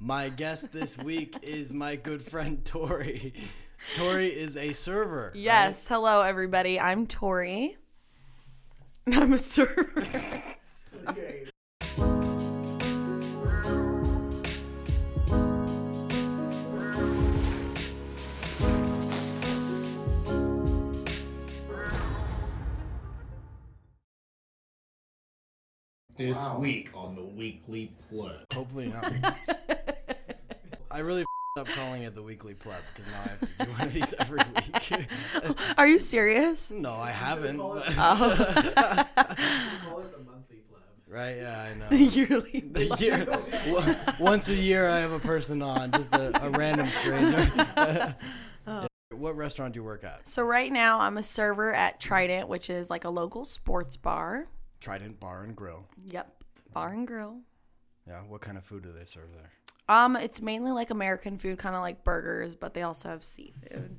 My guest this week is my good friend Tori. Tori is a server. Yes. Hello, everybody. I'm Tori. I'm a server. This week on the Weekly Pleb. Hopefully not. I really f- up calling it the weekly pleb because now I have to do one of these every week. Are you serious? no, I haven't. But Oh, call it the monthly pleb. right? Yeah, I know. The yearly. The year, w- once a year, I have a person on, just a, a random stranger. Oh. What restaurant do you work at? So right now I'm a server at Trident, which is like a local sports bar. Trident Bar and Grill. Yep, bar and grill. Yeah. What kind of food do they serve there? Um, it's mainly like American food, kind of like burgers, but they also have seafood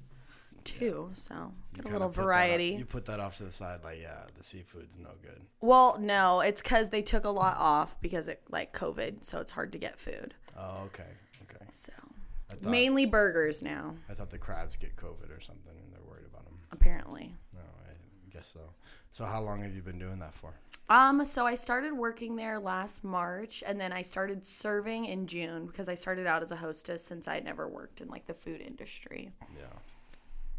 too. So get a little variety. you put that off to the side, like, yeah, the seafood's no good. Well, no, it's because they took a lot off because it like COVID, so it's hard to get food. Oh, okay, okay. So I thought, mainly burgers now, I thought the crabs get COVID or something, and they're worried about them. apparently. No, I guess so. So, how long have you been doing that for? Um, so I started working there last March, and then I started serving in June because I started out as a hostess since I'd never worked in like the food industry. Yeah.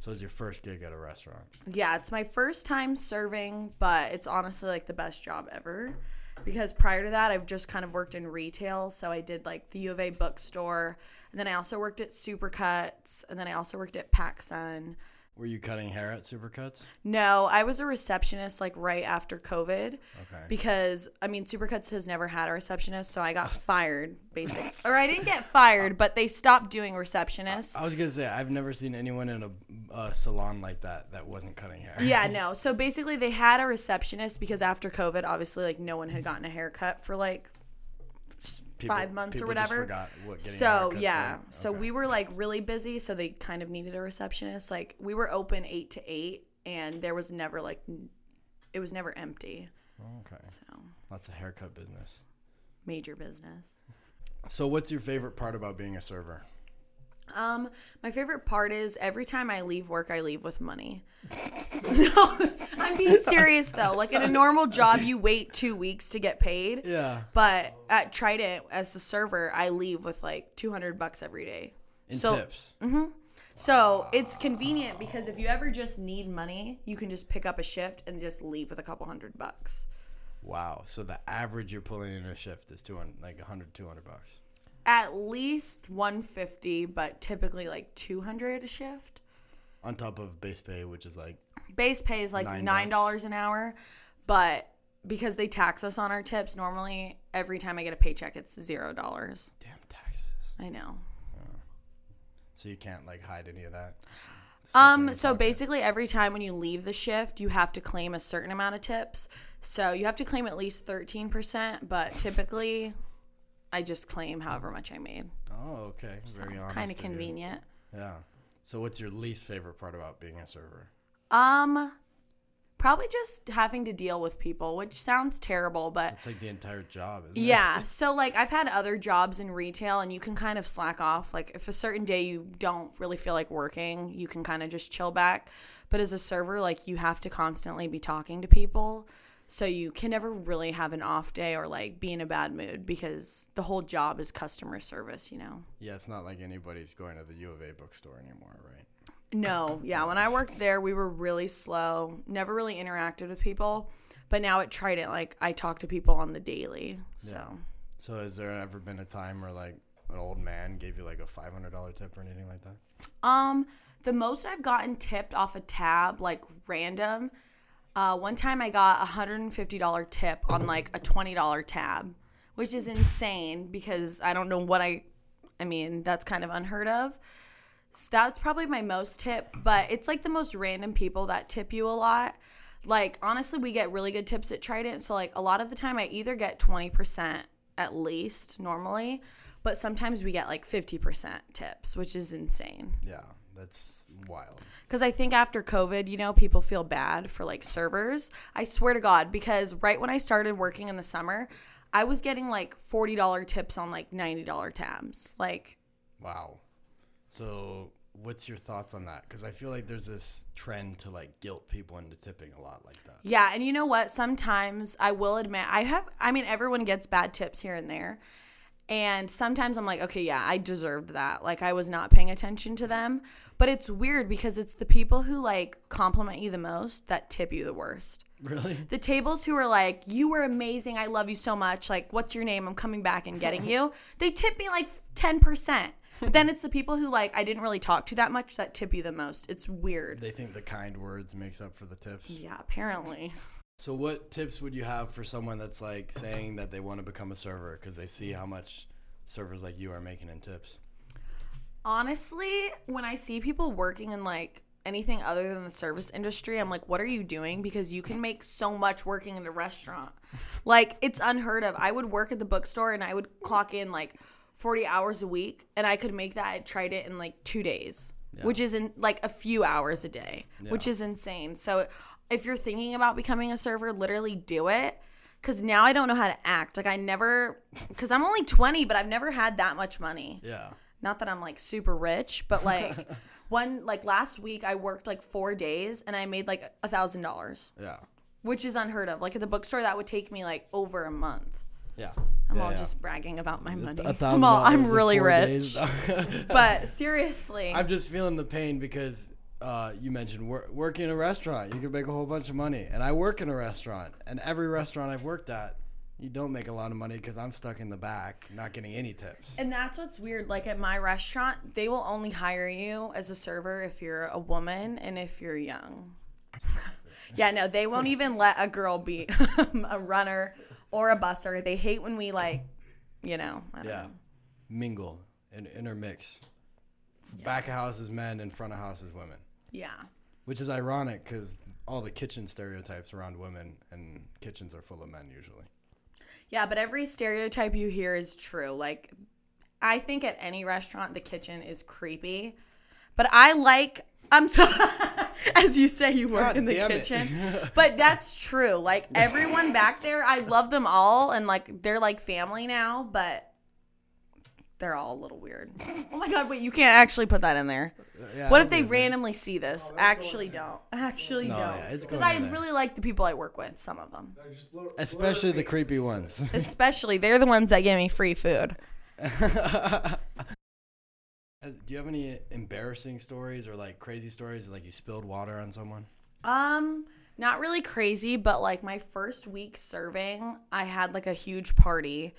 So, it's your first gig at a restaurant. Yeah, it's my first time serving, but it's honestly like the best job ever. Because prior to that, I've just kind of worked in retail. So I did like the U of A bookstore, and then I also worked at Supercuts, and then I also worked at PacSun. Were you cutting hair at Supercuts? No, I was a receptionist like right after COVID Okay. because I mean Supercuts has never had a receptionist, so I got fired basically. or I didn't get fired, but they stopped doing receptionists. I was gonna say I've never seen anyone in a, a salon like that that wasn't cutting hair. Yeah, no. So basically, they had a receptionist because after COVID, obviously, like no one had gotten a haircut for like People- five months or whatever. forgot what So yeah, like. so Okay. we were like really busy, so they kind of needed a receptionist. Like we were open eight to eight, and there was never like it was never empty. Okay. So That's a haircut business. major business. So, what's your favorite part about being a server? Um, my favorite part is every time I leave work, I leave with money. no, I'm being serious though. Like in a normal job, you wait two weeks to get paid. Yeah. But at Trident as a server, I leave with like 200 bucks every day. In so tips. so it's convenient because if you ever just need money, you can just pick up a shift and just leave with a couple hundred bucks. Wow. So the average you're pulling in a shift is 200, like 100, 200 bucks. At least 150, but typically like 200 a shift. On top of base pay, which is like, Base pay is like Nine nine bucks. dollars an hour, but because they tax us on our tips, normally every time I get a paycheck, it's zero dollars. damn taxes. I know. So you can't like hide any of that. Um, so basically, every time when you leave the shift, you have to claim a certain amount of tips. So you have to claim at least 13%, but typically, I just claim however much I made. Oh, okay. Very honest. Kind of of you. convenient. Yeah. So what's your least favorite part about being a server? Um, probably just having to deal with people, which sounds terrible, but It's like the entire job, isn't it? Yeah. So like I've had other jobs in retail and you can kind of slack off. Like if a certain day you don't really feel like working, you can kind of just chill back. But as a server, like you have to constantly be talking to people. So you can never really have an off day or like be in a bad mood because the whole job is customer service, you know. Yeah, it's not like anybody's going to the U of A bookstore anymore, right? No, yeah. When I worked there, we were really slow. Never really interacted with people. But now at Trident, like I talk to people on the daily. So So has there ever been a time where like an old man gave you like a five hundred dollar tip or anything like that? Um, the most I've gotten tipped off a tab, like random. Uh, one time I got a hundred and fifty dollar tip on like a twenty dollar tab, which is insane because I don't know what I. I mean, that's kind of unheard of. So that's probably my most tip, but it's like the most random people that tip you a lot. Like honestly, we get really good tips at Trident, so like a lot of the time I either get twenty percent at least normally, but sometimes we get like fifty percent tips, which is insane. Yeah, that's wild. Because I think after COVID, you know, people feel bad for like servers. I swear to God, because right when I started working in the summer, I was getting like $40 tips on like $90 tabs. Like, Wow. So, what's your thoughts on that? Because I feel like there's this trend to like guilt people into tipping a lot like that. Yeah, and you know what? Sometimes I will admit I have I mean everyone gets bad tips here and there. And sometimes I'm like, okay, yeah, I deserved that. Like I was not paying attention to them. But it's weird because it's the people who like compliment you the most that tip you the worst. Really? The tables who are like, you were amazing, I love you so much, like, what's your name? I'm coming back and getting you. They tip me like 10%. But then it's the people who like I didn't really talk to that much that tip you the most. It's weird. They think the kind words makes up for the tips. Yeah, apparently. So, what tips would you have for someone that's like saying that they want to become a server because they see how much servers like you are making in tips? Honestly, when I see people working in like anything other than the service industry, I'm like, what are you doing? Because you can make so much working in a restaurant. Like, it's unheard of. I would work at the bookstore and I would clock in like 40 hours a week and I could make that. I tried it in like two days, which is in like a few hours a day, which is insane. So, if you're thinking about becoming a server, literally do it. Cause now I don't know how to act. Like I never, cause I'm only 20, but I've never had that much money Yeah. Not that I'm like super rich, but like one like last week I worked like four days and I made like a thousand dollars, Yeah. which is unheard of. Like at the bookstore, that would take me like over a month. Yeah. I'm Yeah, all yeah. just bragging about my money. A I'm thousand all I'm really rich, but seriously, I'm just feeling the pain because uh, you mentioned wor- working in a restaurant. You can make a whole bunch of money, and I work in a restaurant, and every restaurant I've worked at, you don't make a lot of money because I'm stuck in the back, not getting any tips. And that's what's weird. Like at my restaurant, they will only hire you as a server if you're a woman and if you're young. yeah, no, they won't even let a girl be a runner or a busser. They hate when we like, you know, I don't Yeah, know. mingle and intermix. Back of house is men, and front of house is women. Yeah. Which is ironic because all the kitchen stereotypes around women and kitchens are full of men usually. Yeah, but every stereotype you hear is true. Like, I think at any restaurant, the kitchen is creepy. But I like, I'm sorry, as you say, you work God in the kitchen. but that's true. Like, everyone back there, I love them all. And, like, they're like family now, but they're all a little weird. Oh my God, wait, you can't actually put that in there. Yeah, What if they do it. randomly see this? Actually, don't. Actually, No, don't. yeah, Because going I in there. really like the people I work with, some of them. I just blow- blow Especially her the creepy ones. Especially, they're the ones that give me free food. Do you have any embarrassing stories or like crazy stories, like you spilled water on someone? Um, not really crazy, but like my first week serving, I had like a huge party.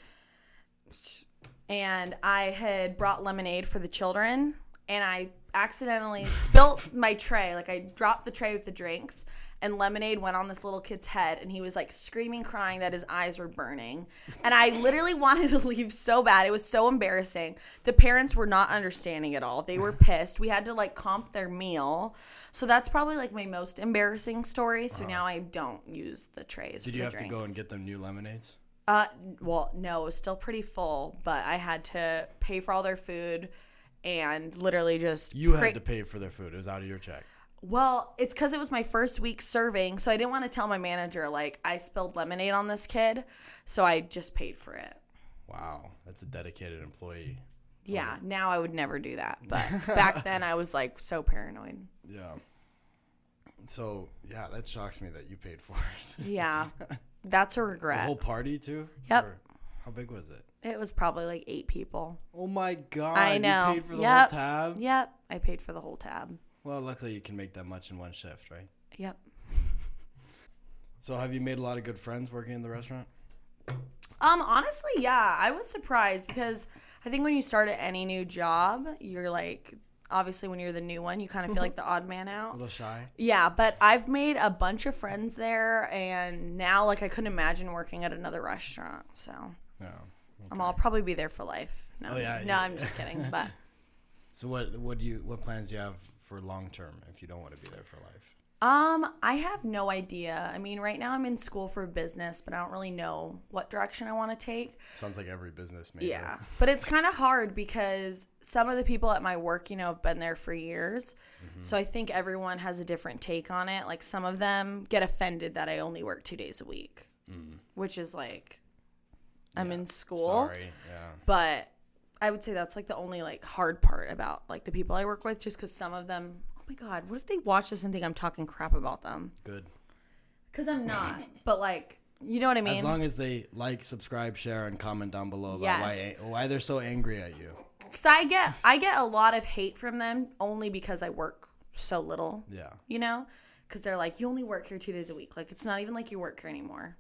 And I had brought lemonade for the children and I accidentally spilt my tray. Like I dropped the tray with the drinks and lemonade went on this little kid's head and he was like screaming crying that his eyes were burning. And I literally wanted to leave so bad. It was so embarrassing. The parents were not understanding at all. They were pissed. We had to like comp their meal. So that's probably like my most embarrassing story. So now I don't use the trays. Did you have to go and get them new lemonades? Uh, well, no, it was still pretty full, but I had to pay for all their food and literally just You had to pay for their food. It was out of your check. Well, it's because it was my first week serving, so I didn't want to tell my manager like I spilled lemonade on this kid, so I just paid for it. Wow, that's a dedicated employee. Yeah, now I would never do that, but back then I was like so paranoid. Yeah. So yeah, that shocks me that you paid for it. Yeah, that's a The regret. whole party too? Yep. Or how big was it? It was probably like eight people. Oh my god! I know. You paid for the Yep. whole tab. Yep, I paid for the whole tab. Well, luckily you can make that much in one shift, right? Yep. So have you made a lot of good friends working in the restaurant? Um, honestly, yeah, I was surprised because I think when you start at any new job, you're like, obviously when you're the new one, you kind of feel like the odd man out. A little shy. Yeah, but I've made a bunch of friends there, and now like I couldn't imagine working at another restaurant. So No. I'm I'll probably be there for life. No, Oh, yeah, no, yeah. I'm just kidding. But So what what do you what plans do you have for long term if you don't want to be there for life? Um, I have no idea. I mean, right now I'm in school for business, but I don't really know what direction I want to take. Sounds like every business major. Yeah. But it's kind of hard because some of the people at my work, you know, have been there for years. So I think everyone has a different take on it. Like some of them get offended that I only work two days a week, which is like, I'm in school. Sorry. Yeah. But I would say that's like the only like hard part about like the people I work with, just because some of them. My god, what if they watch this and think I'm talking crap about them? Good. Because I'm not. but like, you know what I mean? As long as they like, subscribe, share, and comment down below about Yes. why why they're so angry at you. Because I get I get a lot of hate from them only because I work so little. Yeah. You know, because they're like, you only work here two days a week. Like it's not even like you work here anymore.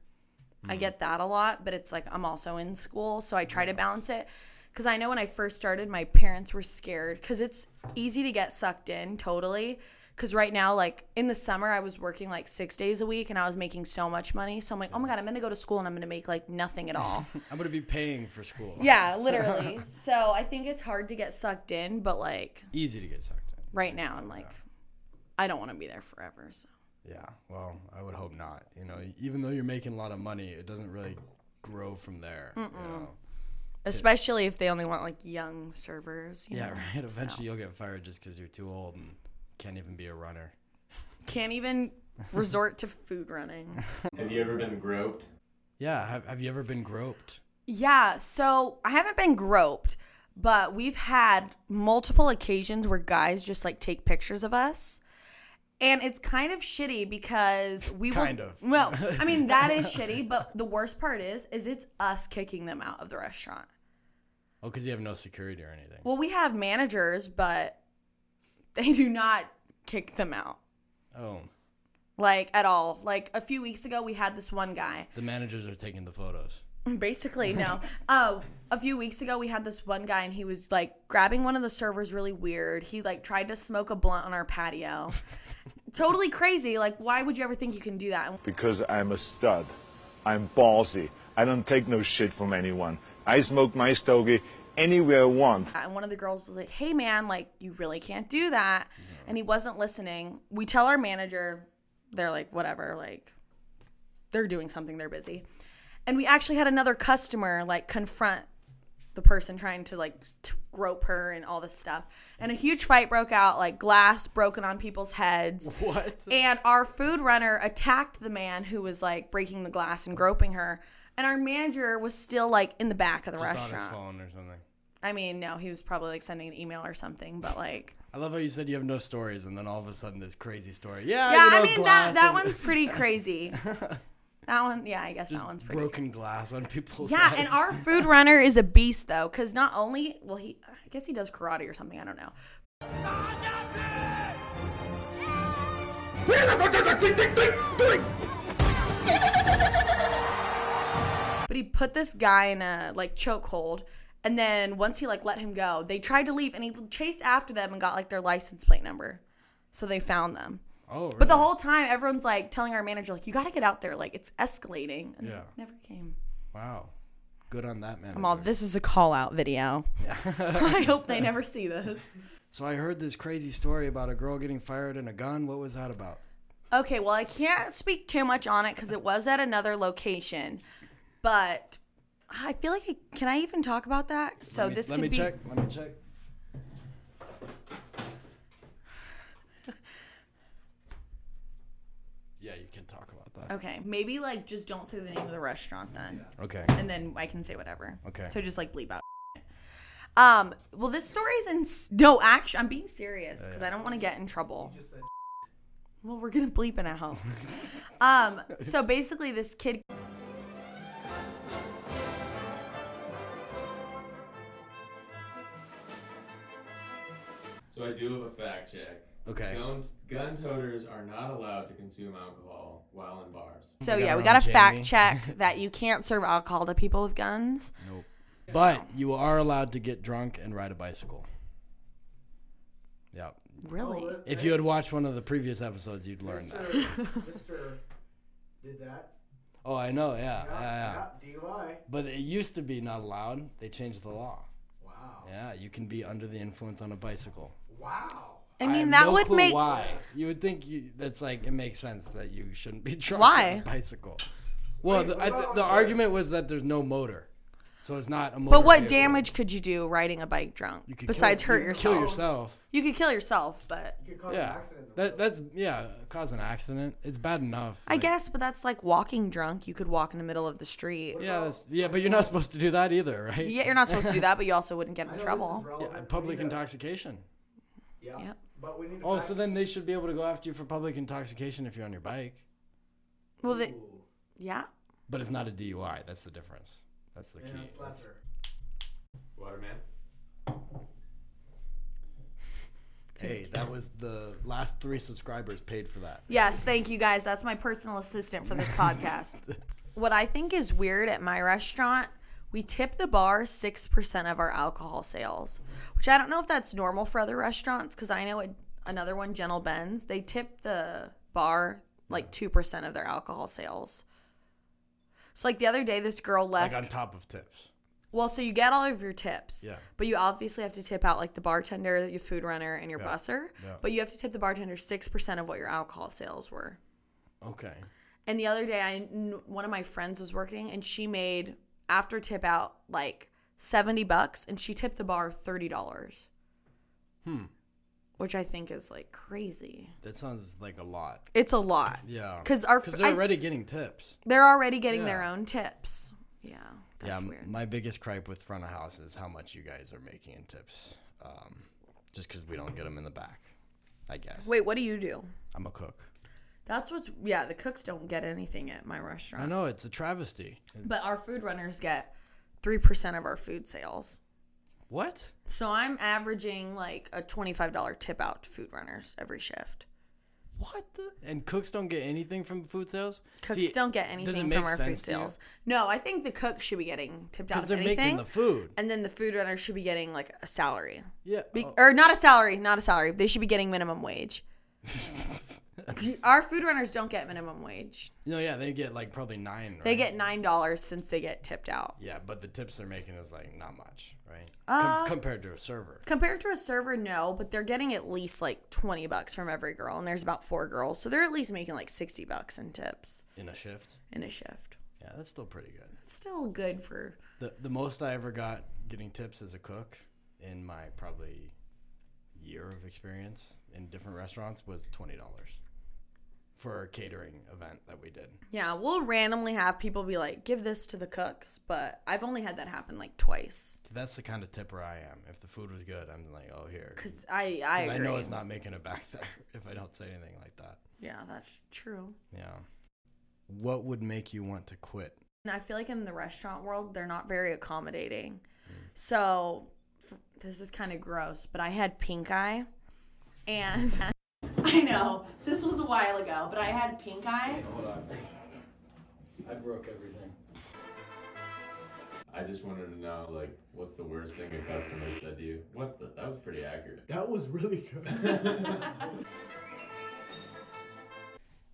Hmm. I get that a lot, but it's like I'm also in school, so I try to balance it. Because I know when I first started, my parents were scared because it's easy to get sucked in totally. Because right now, like in the summer, I was working like six days a week and I was making so much money. So I'm like, oh my God, I'm going to go to school and I'm going to make like nothing at all. I'm gonna be paying for school. yeah, literally. So I think it's hard to get sucked in, but like Easy to get sucked in. right now, I'm like, I don't want to be there forever. So Yeah. Well, I would hope not. You know, even though you're making a lot of money, it doesn't really grow from there. you know? Especially if they only want like young servers. you Yeah. know, Right. so. Eventually, you'll get fired just because you're too old and can't even be a runner. can't even resort to food running. Have you ever been groped? Yeah. Have Have you ever been groped? Yeah, so I haven't been groped, but we've had multiple occasions where guys just like take pictures of us. And it's kind of shitty because we will Kind of. Well, I mean that is shitty, but the worst part is is it's us kicking them out of the restaurant. Oh, because you have no security or anything. Well, we have managers, but they do not kick them out. Oh, Like at all. Like a few weeks ago we had this one guy the managers are taking the photos. Basically, no. Oh, a few weeks ago, we had this one guy, and he was like grabbing one of the servers really weird. He like tried to smoke a blunt on our patio. totally crazy. Like, why would you ever think you can do that? because I'm a stud. I'm ballsy. I don't take no shit from anyone. I smoke my stogie anywhere I want. And one of the girls was like, "Hey, man, like you really can't do that," and he wasn't listening. We tell our manager, they're like, "Whatever," like they're doing something, they're busy. And we actually had another customer like confront the person trying to like t- grope her and all this stuff. And a huge fight broke out, like glass broken on people's heads. What? And our food runner attacked the man who was like breaking the glass and groping her. And our manager was still like in the back of the restaurant. Just on his phone or something. I mean, no, he was probably like sending an email or something, but like, I love how you said you have no stories, and then all of a sudden this crazy story. Yeah, yeah, you know, I mean that glass that and- one's pretty crazy. That one, yeah, I guess that one's pretty. broken glass on people's Yeah, heads. and our food runner is a beast though, because not only well he, I guess he does karate or something. I don't know. But he put this guy in a like chokehold, and then once he like let him go, they tried to leave, and he chased after them and got like their license plate number, so they found them. Oh, really? But the whole time, everyone's like telling our manager like, "You got to get out there, like it's escalating," and Yeah. it never came. wow, good on that man. I'm all, this is a call out video. Yeah. I hope they never see this. So I heard this crazy story about a girl getting fired in a gun. What was that about? Okay, well, I can't speak too much on it because it was at another location, but I feel like I, can I even talk about that? So let me, this let could me be check. Let me check. yeah, you can talk about that. Okay. Maybe like just don't say the name of the restaurant then, Okay. and then I can say whatever. Okay. So just like bleep out. Um. Well, this story's in s- no. Actually, I'm being serious because I don't want to get in trouble. Well, we're gonna bleep it out. um. So basically, this kid So I do have a fact check. Okay. Gun, gun toters are not allowed to consume alcohol while in bars. So We got yeah, our we own got to Jamie. fact check that you can't serve alcohol to people with guns. Nope. But you are allowed to get drunk and ride a bicycle. Yeah. Really? Oh, If you had watched one of the previous episodes, you'd learn that. Mr. Mr. did that. Oh, I know. Yeah. Yeah. Yeah. yeah. DUI. But it used to be not allowed. They changed the law. Wow. Yeah, you can be under the influence on a bicycle. Wow. I I mean, have that no would make why. You would think you, that's like it makes sense that you shouldn't be drunk Why? on a bicycle. Well, Wait, the, I th- about the argument was that there's no motor. So it's not a motor But what vehicle. damage could you do riding a bike drunk You could besides kill, hurt you could yourself? Kill yourself. You could kill yourself, but You could cause an Yeah, accident. that that's yeah, cause an accident. It's bad enough. I like- guess. But that's like walking drunk. You could walk in the middle of the street. Yeah, that's yeah, but you're not supposed to do that either, right? Yeah, you're not supposed to do that, but you also wouldn't get in trouble. Yeah, public intoxication. Yeah. Yep. But we need to. Oh, fact- so then they should be able to go after you for public intoxication if you're on your bike. Well, the, Ooh, yeah. But it's not a DUI. That's the difference. That's the yeah, key. it's lesser. Waterman. Hey, that was the last three subscribers paid for that. Yes, thank you guys. That's my personal assistant for this podcast. what I think is weird at my restaurant, we tip the bar 6% of our alcohol sales, which I don't know if that's normal for other restaurants because I know at another one, Gentle Ben's, they tip the bar like 2% of their alcohol sales. So, like the other day, this girl left. Like on top of tips. well, so you get all of your tips. Yeah. But you obviously have to tip out like the bartender, your food runner, and your Yeah. busser. Yeah. But you have to tip the bartender 6% of what your alcohol sales were. Okay. And the other day, I one of my friends was working, and she made after tip out like seventy bucks, and she tipped the bar thirty dollars. Hmm. Which I think is like crazy. That sounds like a lot. It's a lot Yeah. because our Because they're I- already getting tips. they're already getting their own tips. Yeah, that's yeah, weird. my biggest gripe with front of house is how much you guys are making in tips. Um, just because we don't get them in the back, I guess. Wait, what do you do? I'm a cook. That's what's yeah. The cooks don't get anything at my restaurant. I know it's a travesty. But our food runners get three percent of our food sales. What? So I'm averaging like a twenty-five dollar tip out to food runners every shift. What the? And cooks don't get anything from food sales. Cooks See, don't get anything from our food sense to you? sales. No, I think the cook should be getting tipped out Because they're anything, making the food. and then the food runner should be getting like a salary, Yeah. be- oh, or not a salary, not a salary. They should be getting minimum wage. our food runners don't get minimum wage. no, yeah, they get like probably nine. Right? They get nine dollars since they get tipped out. Yeah, but the tips they're making is like not much, right? Uh, Com- compared to a server. Compared to a server, no, but they're getting at least like twenty bucks from every girl, and there's about four girls, so they're at least making like sixty bucks in tips in a shift. in a shift. Yeah, that's still pretty good. It's still good for The the most I ever got getting tips as a cook in my probably year of experience in different restaurants was twenty dollars for a catering event that we did. Yeah, we'll randomly have people be like, "Give this to the cooks," but I've only had that happen like twice. So that's the kind of tipper I am. If the food was good, I'm like, oh here. Cause I I 'Cause I know it's not making it back there if I don't say anything like that. Yeah, that's true. Yeah. What would make you want to quit? And I feel like in the restaurant world, they're not very accommodating. Hmm. So f- this is kind of gross, but I had pink eye, and I know this was a while ago, but I had pink eye. Hold on. I broke everything. I just wanted to know, like, what's the worst thing a customer said to you? What the? That was pretty accurate. That was really good.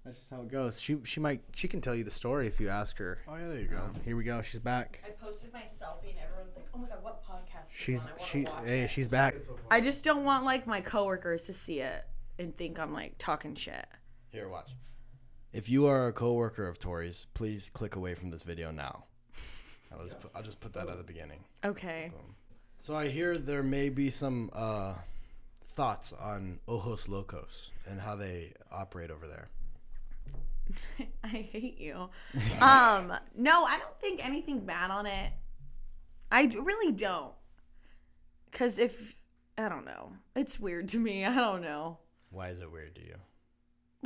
That's just how it goes. She she might she can tell you the story if you ask her. Oh yeah, there you go. Um, here we go. She's back. I posted my selfie, and everyone's like, "Oh my god, what podcast?" She's she hey she's back. I just don't want like my coworkers to see it and think I'm like talking shit. Here, watch. If you are a coworker of Tori's, please click away from this video now. I'll just put, I'll just put that at the beginning. Okay. So I hear there may be some uh, thoughts on Ojos Locos and how they operate over there. I hate you. um, no, I don't think anything bad on it. I really don't. Cause if I don't know, it's weird to me. I don't know. Why is it weird to you?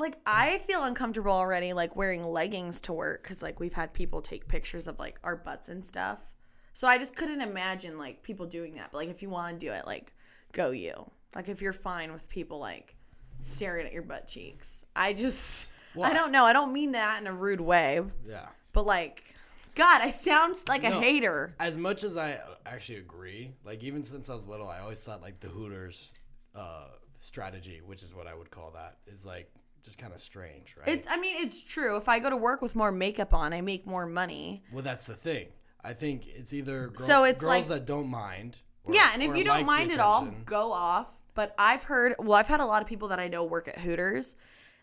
Like I feel uncomfortable already, like wearing leggings to work, cause like we've had people take pictures of like our butts and stuff. So I just couldn't imagine like people doing that. But like if you want to do it, like go you. Like if you're fine with people like staring at your butt cheeks. I just Well, I don't know. I don't mean that in a rude way. Yeah. But like, God, I sound like a hater. As much as I actually agree, like even since I was little, I always thought like the Hooters uh, strategy, which is what I would call that, is like just kind of strange, right? It's. I mean, it's true. If I go to work with more makeup on, I make more money. well, that's the thing. I think it's either girl, So it's girls like- that don't mind. or- yeah, and if you don't mind at all, go off. But I've heard. Well, I've had a lot of people that I know work at Hooters,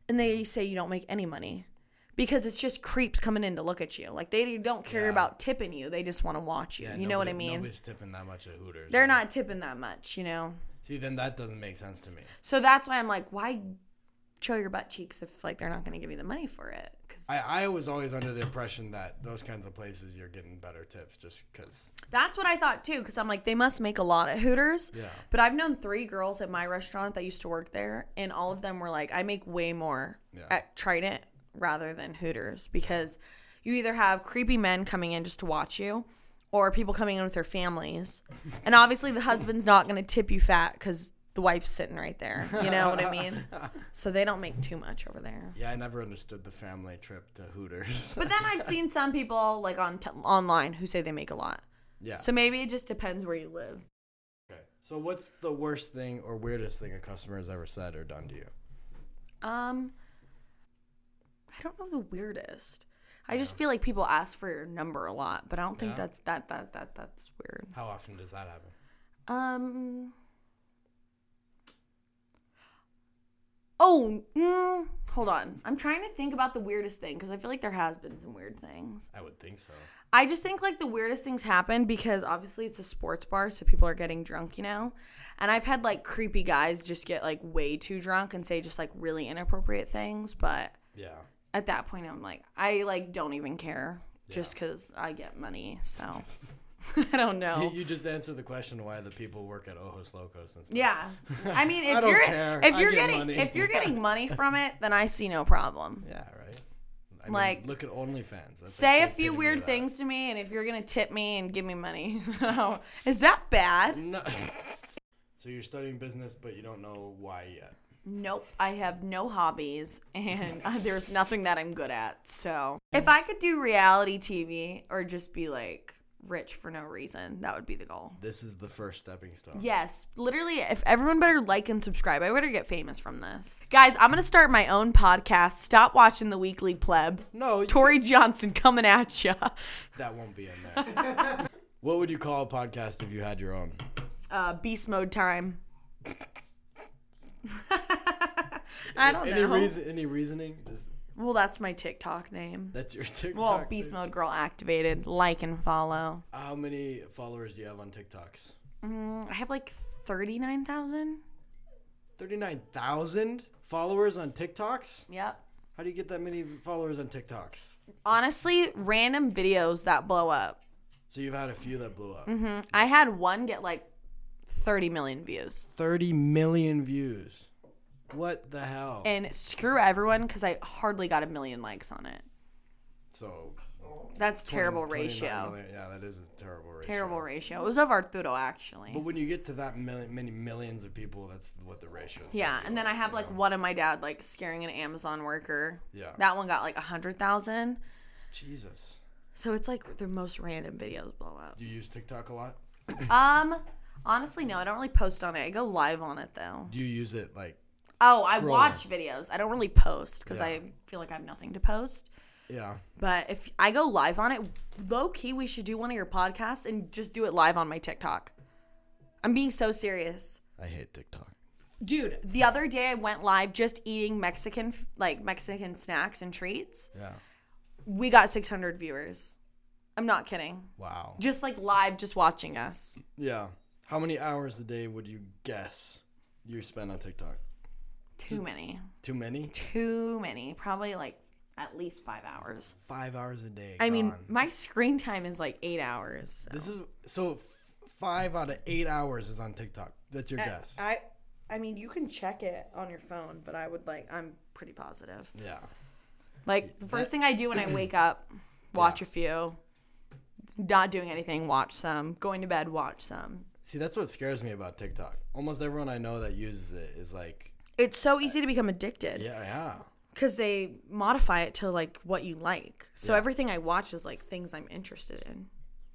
and they say you don't make any money because it's just creeps coming in to look at you. Like they don't care Yeah. about tipping you; they just want to watch you. Yeah, you know what I mean? Nobody's tipping that much at Hooters. They're right? not tipping that much, you know. See, then that doesn't make sense to me. So that's why I'm like, why show your butt cheeks if like they're not going to give you the money for it? Because I, I was always under the impression that those kinds of places you're getting better tips just because. that's what I thought too. Because I'm like, they must make a lot at Hooters. Yeah. But I've known three girls at my restaurant that used to work there, and all of them were like, I make way more Yeah. at Trident rather than Hooters because you either have creepy men coming in just to watch you, or people coming in with their families, and obviously the husband's not going to tip you fat because the wife's sitting right there. You know what I mean? So they don't make too much over there. Yeah, I never understood the family trip to Hooters. But then I've seen some people like on t- online who say they make a lot. yeah. So maybe it just depends where you live. okay. So what's the worst thing or weirdest thing a customer has ever said or done to you? Um, I don't know the weirdest. I just feel like people ask for your number a lot, but I don't think Yeah. that's that that that that's weird. How often does that happen? Um. Oh, mm, hold on. I'm trying to think about the weirdest thing because I feel like there has been some weird things. I would think so. I just think like the weirdest things happen because obviously it's a sports bar, so people are getting drunk, you know? And I've had like creepy guys just get like way too drunk and say just like really inappropriate things, but Yeah. at that point I'm like I like don't even care just cuz I get money. So I don't know. See, you just answered the question why the people work at Ojos Locos and stuff. Yeah. I mean if I you're care. if I you're getting money. if you're getting money from it, then I see no problem. Yeah, right. I mean, Like, look at OnlyFans. That's Say like a few weird things to me and if you're going to tip me and give me money. Is that bad? No. so you're studying business, but you don't know why yet. Nope, I have no hobbies and there's nothing that I'm good at. So, hmm. if I could do reality TV or just be like rich for no reason, that would be the goal. This is the first stepping stone. Yes, literally, if everyone better like and subscribe, I better get famous from this. Guys, I'm gonna start my own podcast. Stop watching the Weekly Pleb. No, Tori Johnson coming at ya. that won't be in there. what would you call a podcast if you had your own? Uh, beast mode time. I don't any know. reason? Any reasoning? Just Well, that's my TikTok name. that's your TikTok. Well, beast thing? mode girl activated. Like and follow. How many followers do you have on TikToks? Mm, I have like thirty nine thousand. Thirty-nine thousand followers on TikToks. Yep. How do you get that many followers on TikToks? Honestly, random videos that blow up. So you've had a few that blew up. hmm I had one get like thirty million views. 30 million views. What the hell? And screw everyone because I hardly got a million likes on it. so That's 20 terrible ratio. million- Yeah, that is a terrible ratio. Terrible ratio. It was of Arturo actually. But when you get to that million, many millions of people, that's what the ratio. Yeah, and then I have like one of my dad like scaring an Amazon worker. Yeah. That one got like a hundred thousand. Jesus. So it's like the most random videos blow up. Do you use TikTok a lot? Um, honestly, no, I don't really post on it. I go live on it though. Do you use it like? Oh, I watch videos. I don't really post because Yeah. I feel like I have nothing to post. Yeah. But if I go live on it, low key, we should do one of your podcasts and just do it live on my TikTok. I'm being so serious. I hate TikTok. Dude, the other day I went live just eating Mexican like Mexican snacks and treats. Yeah. We got 600 viewers. I'm not kidding. Wow. Just like live just watching us. Yeah. How many hours a day would you guess you spend on TikTok? Too many. Too many? Too many. Probably like at least 5 hours. Five hours a day. I mean, my screen time is like 8 hours. so. this is so. Five out of eight hours is on TikTok. That's your guess. I I mean, you can check it on your phone, but I would like I'm pretty positive. yeah. Like the first thing I do when I wake up, watch a few. Not doing anything, watch some. Going to bed, watch some. See, that's what scares me about TikTok. Almost everyone I know that uses it is like, It's so easy to become addicted yeah, yeah. because they modify it to like what you like. So Yeah. everything I watch is like things I'm interested in.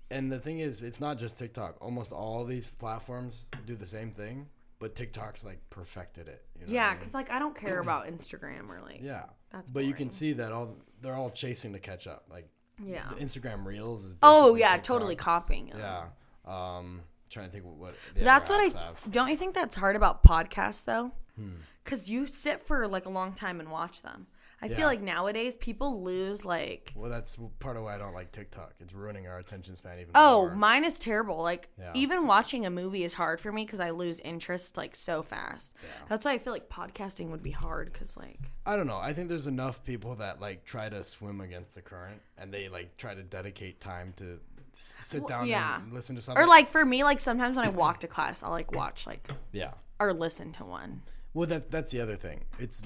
And the thing is, it's not just TikTok. Almost all these platforms do the same thing, but TikTok's like perfected it. You know what I Yeah, mean? because like I don't care about Instagram or like yeah. That's but you can see that all they're all chasing to catch up. Like yeah. Instagram Reels is. Oh yeah, TikTok. totally copying. it. Yeah. Um, trying to think what. what That's what I have. don't. You think that's hard about podcasts though? Hmm. Because you sit for like a long time and watch them. I Yeah. feel like nowadays people lose like Well, that's part of why I don't like TikTok. It's ruining our attention span even Oh, more. mine is terrible. Like Yeah. even watching a movie is hard for me because I lose interest like so fast. That's why I feel like podcasting would be hard because like I don't know. I think there's enough people that like try to swim against the current and they like try to dedicate time to s- sit down yeah. and listen to something. or like for me like sometimes when I walk to class I'll like watch like yeah. or listen to one. Well, that's that's the other thing. It's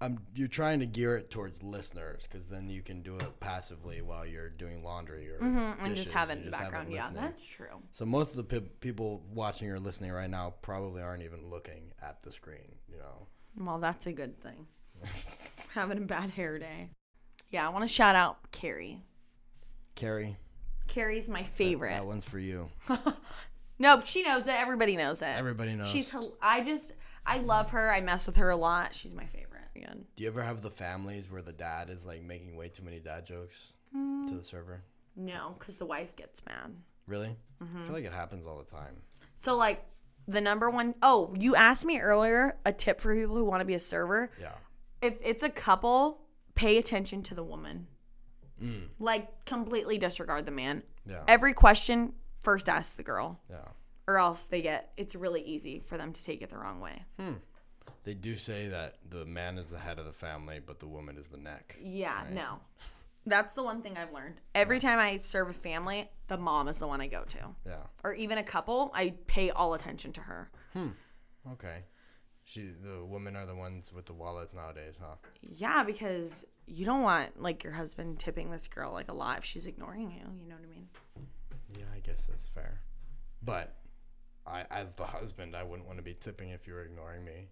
um, you're trying to gear it towards listeners because then you can do it passively while you're doing laundry or Mm-hmm, And dishes, just have it in the just have it background. Yeah, that's true. So most of the pe- people watching or listening right now probably aren't even looking at the screen. You know. Well, that's a good thing. Having a bad hair day. Yeah, I want to shout out Carrie. Carrie, Carrie's my favorite. that favorite. one's for you. No, she knows it. Everybody knows it. Everybody knows. She's. I just. I love her. I mess with her a lot. She's my favorite. Again. Do you ever have the families where the dad is like making way too many dad jokes Mm. to the server? No, because the wife gets mad. Really? Mm-hmm. I feel like it happens all the time. So like the number one oh, you asked me earlier a tip for people who want to be a server. Yeah. If it's a couple, pay attention to the woman. Mm. Like completely disregard the man. Yeah. Every question first ask the girl, Yeah. Or else they get it's really easy for them to take it the wrong way. Hmm. They do say that the man is the head of the family, but the woman is the neck. Yeah, no. That's the one thing I've learned. Every time I serve a family, the mom is the one I go to. Yeah. Or even a couple, I pay all attention to her. Hmm. Okay. She, the women are the ones with the wallets nowadays, huh? Yeah, because you don't want like your husband tipping this girl like a lot if she's ignoring you. You know what I mean? Yeah, I guess that's fair. But I, as the husband, I wouldn't want to be tipping if you were ignoring me.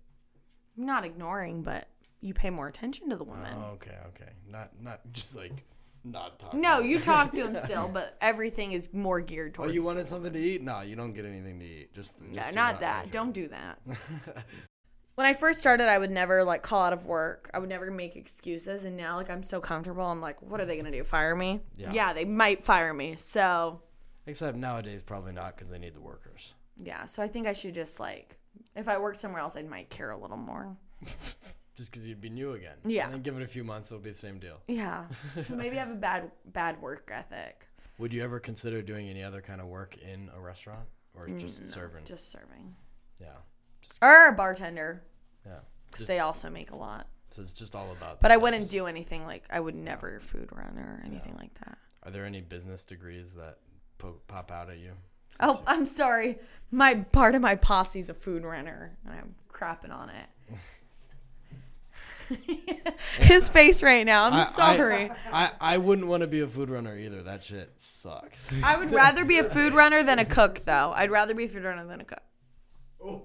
Not ignoring, but you pay more attention to the woman. Oh, okay, okay. Not, not just like not talking. no, you talk to him still, but everything is more geared towards. Oh, you wanted something to eat? No, you don't get anything to eat. Just, just not that. Don't do that. when I first started, I would never like call out of work. I would never make excuses, and now like I'm so comfortable. I'm like, what are they gonna do? Fire me? Yeah, Yeah. they might fire me. So Except nowadays, probably not because they need the workers. Yeah, so I think I should just like, if I worked somewhere else, I might care a little more. Just because you'd be new again. Yeah. And then give it a few months, it'll be the same deal. Yeah, so maybe I have a bad bad work ethic. Would you ever consider doing any other kind of work in a restaurant or just serving? Mm, Just serving yeah. or a bartender Yeah. because they also make a lot. So it's just all about. But I wouldn't do anything like I would never food run or anything like that. Are there any business degrees that po- pop out at you? Oh, I'm sorry. My part of my posse's a food runner, and I'm crapping on it. His face right now. I'm I- sorry. I, I, I wouldn't want to be a food runner either. That shit sucks. I, would rather be a food runner than a cook, though. I'd rather be a food runner than a cook. Oh.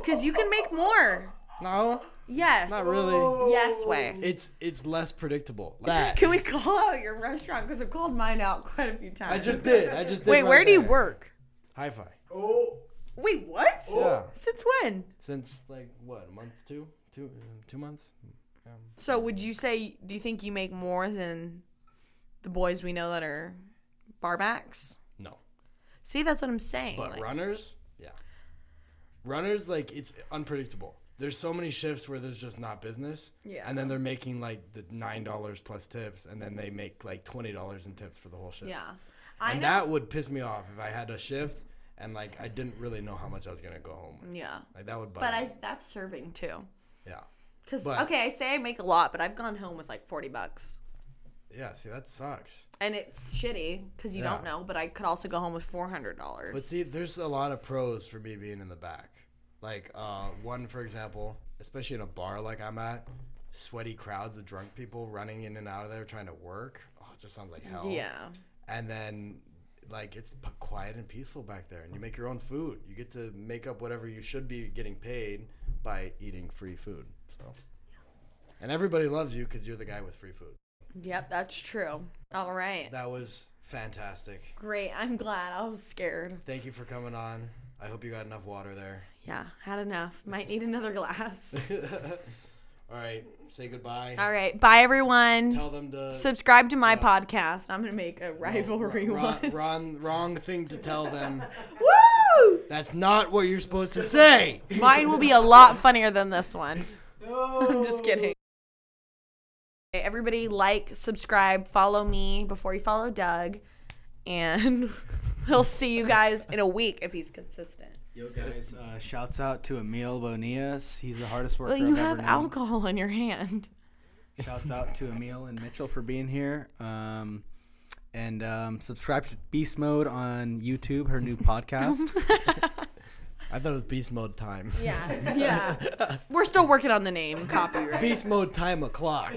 Because you can make more. No, Yes. not really. Yes, way. It's it's less predictable. That. Can we call out your restaurant? Because I've called mine out quite a few times. I just did. I just did. Wait, right where do you there. work? Hi-Fi. Oh, Wait, what? Yeah. Since when? Since like what a month, two, two, two months. Um, So would you say do you think you make more than the boys we know that are barbacks? no. See, that's what I'm saying. But like- runners, yeah. Runners, like it's unpredictable. There's so many shifts where there's just not business. Yeah. And then they're making like the nine dollars plus tips, and then they make like twenty dollars in tips for the whole shift. yeah. I And know. that would piss me off if I had a shift and like I didn't really know how much I was gonna go home. with. yeah. Like that would. Bug But me. I that's serving too. Yeah. But- okay, I say I make a lot, but I've gone home with like 40 bucks. Yeah. See, that sucks. And it's shitty cuz you Yeah. don't know, but I could also go home with $400. But see, there's a lot of pros for me being in the back. Like uh, one, for example, especially in a bar like I'm at, sweaty crowds of drunk people running in and out of there trying to work. Oh, it just sounds like hell. yeah. And then, like, it's p- quiet and peaceful back there, and you make your own food. You get to make up whatever you should be getting paid by eating free food. So, and everybody loves you because you're the guy with free food. Yep, that's true. All right. That was fantastic. Great. I'm glad. I was scared. Thank you for coming on. I hope you got enough water there. Yeah, had enough. Might need another glass. All right, say goodbye. All right. Bye everyone. Tell them to Subscribe to my podcast. I'm gonna make a rivalry wrong, one. wrong, wrong thing to tell them. Woo! That's not what you're supposed to say. Mine will be a lot funnier than this one. I'm just kidding. Everybody like, subscribe, follow me before you follow Doug, and he'll see you guys in a week if he's consistent. Yo, guys, uh, shouts out to Emil Bonias. He's the hardest worker Well, you I've have ever known. alcohol in your hand. Shouts out to Emil and Mitchell for being here. Um, and um, subscribe to Beast Mode on YouTube, her new podcast. I thought it was beast mode time. Yeah, yeah. We're still working on the name copyright. Beast mode time o'clock.